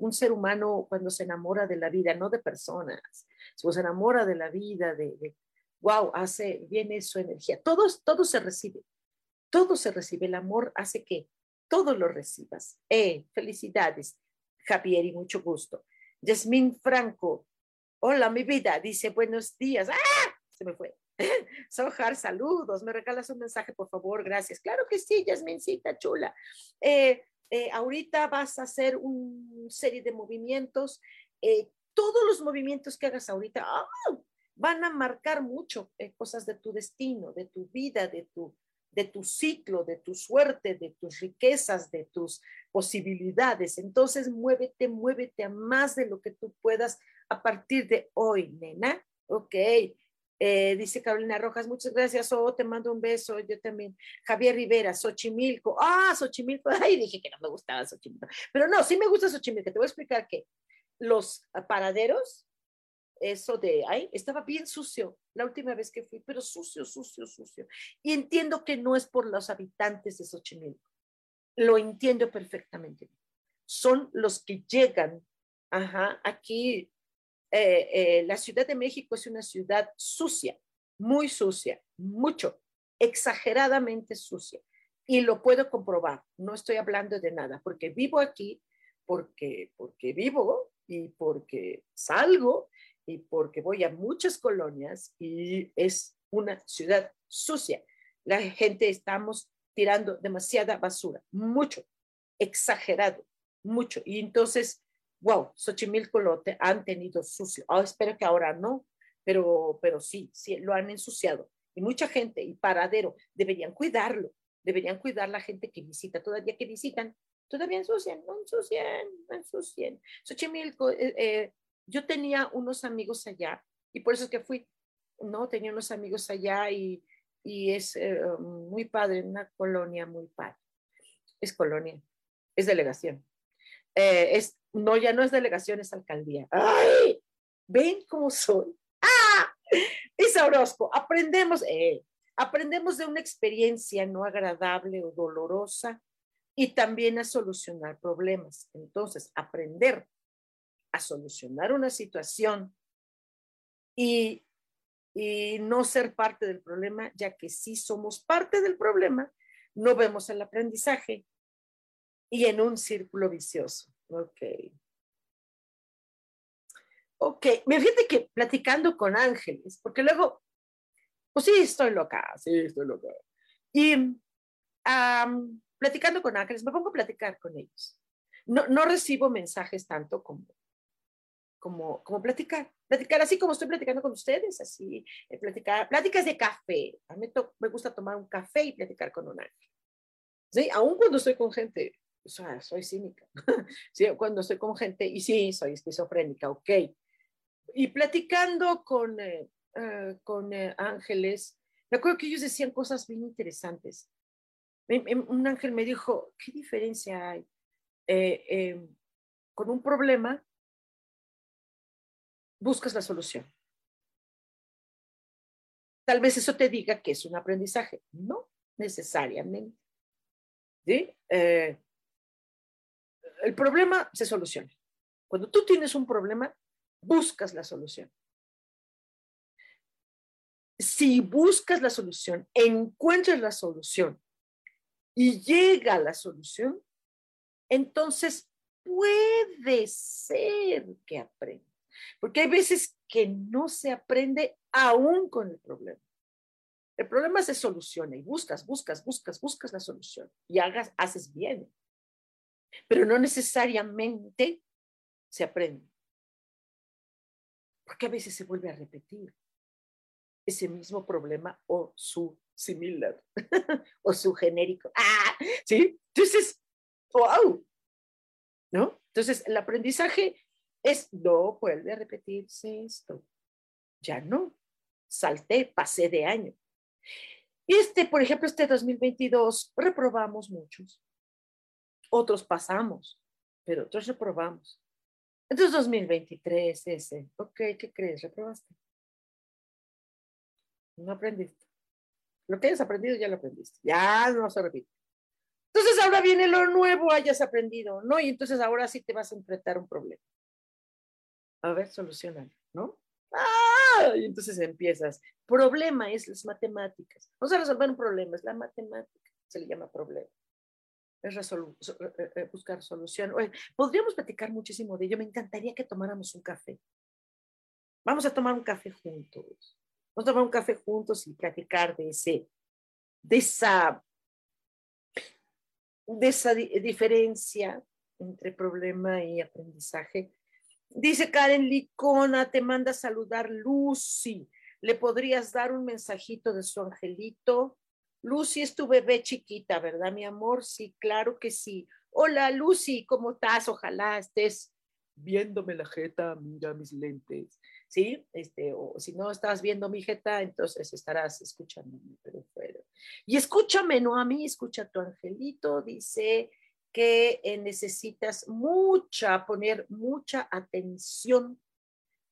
un ser humano cuando se enamora de la vida, no de personas, se enamora de la vida, de, wow, hace, viene su energía, todo, todo se recibe, todo se recibe, el amor hace que todo lo recibas. Eh, felicidades, Javier, y mucho gusto. Yasmín Franco, Hola, mi vida, dice buenos días. ¡Ah! Se me fue. <laughs> Sojar, saludos. ¿Me regalas un mensaje, por favor? Gracias. Claro que sí, Yasmincita chula. Eh, eh, ahorita vas a hacer una serie de movimientos. Eh, todos los movimientos que hagas ahorita ¡ah! van a marcar mucho cosas de tu destino, de tu vida, de tu, de tu ciclo, de tu suerte, de tus riquezas, de tus posibilidades. Entonces, muévete, muévete a más de lo que tú puedas a partir de hoy, nena. Ok. Eh, dice Carolina Rojas, muchas gracias. Oh, te mando un beso. Yo también. Javier Rivera, Xochimilco. Ah, Xochimilco. <laughs> Ay, dije que no me gustaba Xochimilco. Pero no, sí me gusta Xochimilco. Te voy a explicar que los paraderos, eso de ahí, estaba bien sucio la última vez que fui, pero sucio, sucio, sucio. Y entiendo que no es por los habitantes de Xochimilco. Lo entiendo perfectamente. Son los que llegan, ajá, aquí eh, eh, la Ciudad de México es una ciudad sucia, muy sucia, mucho, exageradamente sucia. Y lo puedo comprobar, no estoy hablando de nada, porque vivo aquí, porque, porque vivo y porque salgo y porque voy a muchas colonias y es una ciudad sucia. La gente estamos tirando demasiada basura, mucho, exagerado, mucho. Y entonces wow, Xochimilco lo han tenido sucio. Oh, espero que ahora no, pero, pero sí, sí, lo han ensuciado. Y mucha gente y paradero deberían cuidarlo, deberían cuidar la gente que visita, todavía que visitan, todavía ensucian, no ensucian, no ensucian. Xochimilco, eh, eh, yo tenía unos amigos allá y por eso es que fui, ¿no? Tenía unos amigos allá y, y es eh, muy padre, una colonia muy padre. Es colonia, es delegación. es no, ya no es delegación, es alcaldía. ¡Ay! ¿Ven cómo soy? ¡Ah! Isa Orozco, aprendemos, eh, aprendemos de una experiencia no agradable o dolorosa y también a solucionar problemas. Entonces, aprender a solucionar una situación y, y no ser parte del problema, ya que si somos parte del problema, no vemos el aprendizaje y en un círculo vicioso. Ok. Ok, me fíjate que platicando con ángeles, porque luego, pues sí, estoy loca, sí, estoy loca. Y platicando con ángeles, me pongo a platicar con ellos. No, no recibo mensajes tanto como, como, como platicar. Platicar así como estoy platicando con ustedes, así, eh, platicar, pláticas de café. A mí me gusta tomar un café y platicar con un ángel. ¿Sí? Aún cuando estoy con gente soy cínica. <laughs> cuando estoy con gente, y sí, soy esquizofrénica, ok. Y platicando con, eh, eh, con eh, ángeles, me acuerdo que ellos decían cosas bien interesantes. Un ángel me dijo, ¿qué diferencia hay em, con un problema? Buscas la solución. Tal vez eso te diga que es un aprendizaje. No necesariamente. ¿Sí? El problema se soluciona. Cuando tú tienes un problema, buscas la solución. si buscas la solución, encuentras la solución y llega la solución, entonces puede ser que aprenda. Porque hay veces que no se aprende aún con el problema. El problema se soluciona y buscas, buscas, buscas, buscas la solución y hagas, haces bien. Pero no necesariamente se aprende. Porque a veces se vuelve a repetir ese mismo problema o su similar <laughs> o su genérico. Ah, ¿sí? Entonces, wow, ¿no? Entonces, el aprendizaje es, no vuelve a repetirse esto. Ya no, salté, pasé de año. Y este, por ejemplo, este 2022, reprobamos muchos. Otros pasamos, pero otros reprobamos. Entonces, 2023, ese, ok, ¿qué crees? ¿Reprobaste? No aprendiste. Lo que hayas aprendido ya lo aprendiste. Ya no se repite. Entonces ahora viene lo nuevo, hayas aprendido, ¿no? Y entonces ahora sí te vas a enfrentar un problema. A ver, solucionan, ¿no? ¡Ah! Y entonces empiezas. Problema es las matemáticas. Vamos a resolver un problema, es la matemática. Se le llama problema. Es eh, eh, buscar solución. podríamos platicar muchísimo de ello. Me encantaría que tomáramos un café. Vamos a tomar un café juntos. Vamos a tomar un café juntos y platicar de, ese, de, esa, de esa diferencia entre problema y aprendizaje. Dice Karen Licona, te manda a saludar Lucy. ¿Le podrías dar un mensajito de su angelito? Lucy es tu bebé chiquita, ¿verdad, mi amor? Sí, claro que sí. Hola, Lucy, ¿cómo estás? Ojalá estés viéndome la jeta, mira mis lentes. ¿sí? Este, o si no estás viendo mi jeta, entonces estarás escuchándome, pero fuera. Y escúchame, no a mí, escucha a tu angelito, dice que eh, necesitas mucha, poner mucha atención.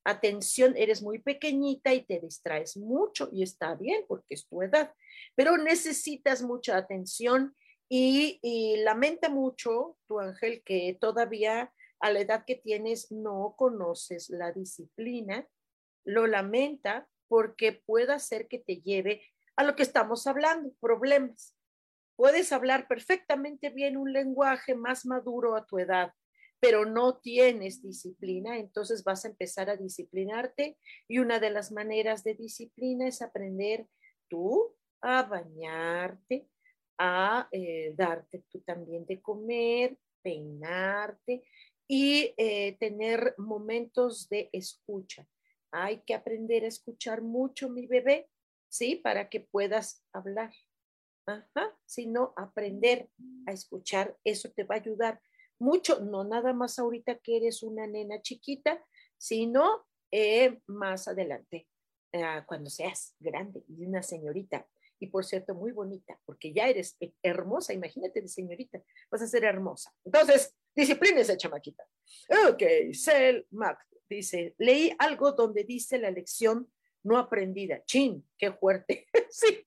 Atención, eres muy pequeñita y te distraes mucho y está bien porque es tu edad, pero necesitas mucha atención y, lamenta mucho tu ángel que todavía a la edad que tienes no conoces la disciplina, lo lamenta porque puede ser que te lleve a lo que estamos hablando, problemas. Puedes hablar perfectamente bien un lenguaje más maduro a tu edad, pero no tienes disciplina, entonces vas a empezar a disciplinarte y una de las maneras de disciplina es aprender tú a bañarte, a eh, darte tú también de comer, peinarte, y eh, tener momentos de escucha. Hay que aprender a escuchar mucho, mi bebé, ¿sí? Para que puedas hablar. Ajá, sino aprender a escuchar, eso te va a ayudar mucho, no nada más ahorita que eres una nena chiquita, sino eh, más adelante, ah, cuando seas grande y una señorita. Y por cierto, muy bonita, porque ya eres hermosa, imagínate de señorita, vas a ser hermosa. Entonces, esa chamaquita. Ok, Sel Mac dice, leí algo donde dice la lección no aprendida. Chin, qué fuerte. <laughs> sí.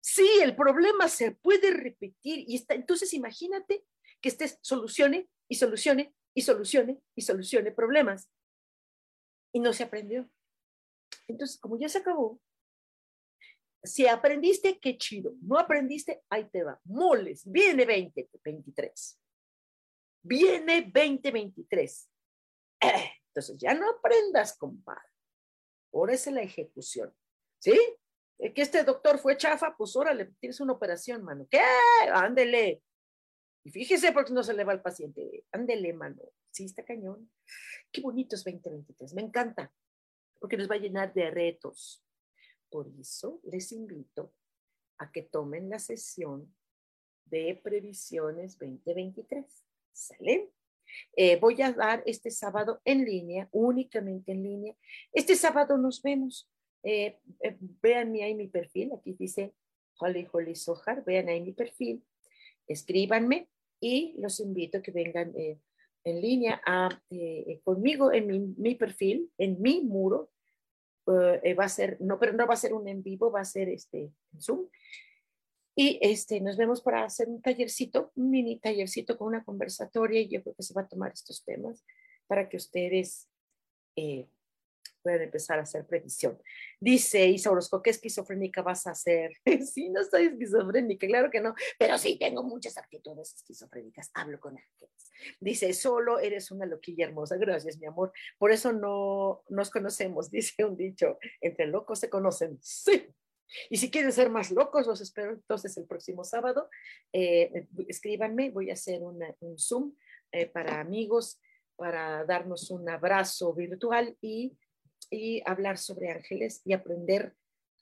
sí, el problema se puede repetir y está, entonces imagínate que estés solucione y solucione y solucione y solucione problemas y no se aprendió. Entonces, como ya se acabó, si aprendiste, qué chido. No aprendiste, ahí te va. Moles, viene 2023. Viene 2023. entonces ya no aprendas, compadre. Ahora es la ejecución. ¿Sí? Que este doctor fue chafa, pues órale, tienes una operación, mano. ¿Qué? Ándele. Y fíjese porque no se le va al paciente. Ándele, mano. Sí, está cañón. Qué bonito es 2023. Me encanta. Porque nos va a llenar de retos por eso les invito a que tomen la sesión de previsiones 2023. ¿Sale? Eh, voy a dar este sábado en línea, únicamente en línea. Este sábado nos vemos. Eh, eh, vean ahí mi perfil, aquí dice Holly Holly Sojar, vean ahí mi perfil, escríbanme y los invito a que vengan en línea a, conmigo en mi, mi, perfil, en mi muro, eh, va a ser, no, pero no va a ser un en vivo, va a ser este en Zoom. Y este, nos vemos para hacer un tallercito, un mini tallercito con una conversatoria y yo creo que se va a tomar estos temas para que ustedes eh, pueden empezar a hacer previsión. Dice Isa Orozco, ¿qué esquizofrénica vas a hacer? <laughs> sí, no soy esquizofrénica, claro que no, pero sí tengo muchas actitudes esquizofrénicas, hablo con ángeles. Dice, solo eres una loquilla hermosa, gracias mi amor, por eso no nos conocemos, <laughs> dice un dicho, entre locos se conocen, sí. Y si quieren ser más locos, los espero entonces el próximo sábado. Eh, escríbanme, voy a hacer un Zoom eh, para amigos, para darnos un abrazo virtual y y hablar sobre ángeles y aprender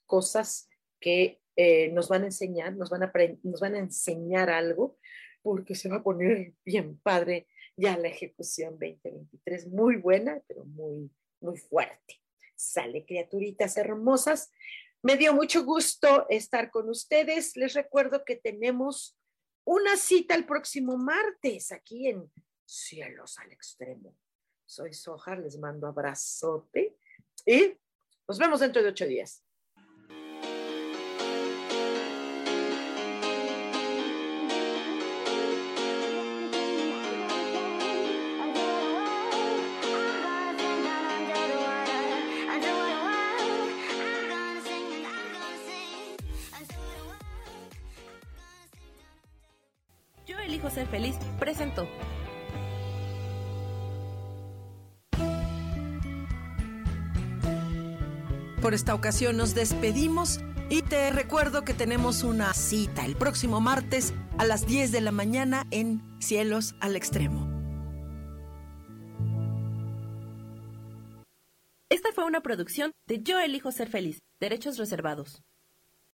cosas que eh, nos van a enseñar, nos van a, nos van a enseñar algo, porque se va a poner bien padre ya la ejecución 2023, muy buena, pero muy, muy fuerte. Sale, criaturitas hermosas. Me dio mucho gusto estar con ustedes. Les recuerdo que tenemos una cita el próximo martes aquí en Cielos al Extremo. Soy Sojar, les mando abrazote y nos vemos dentro de ocho días. Yo elijo ser feliz, presento. Por esta ocasión nos despedimos y te recuerdo que tenemos una cita el próximo martes a las 10 de la mañana en Cielos al Extremo. Esta fue una producción de Yo elijo ser feliz, derechos reservados.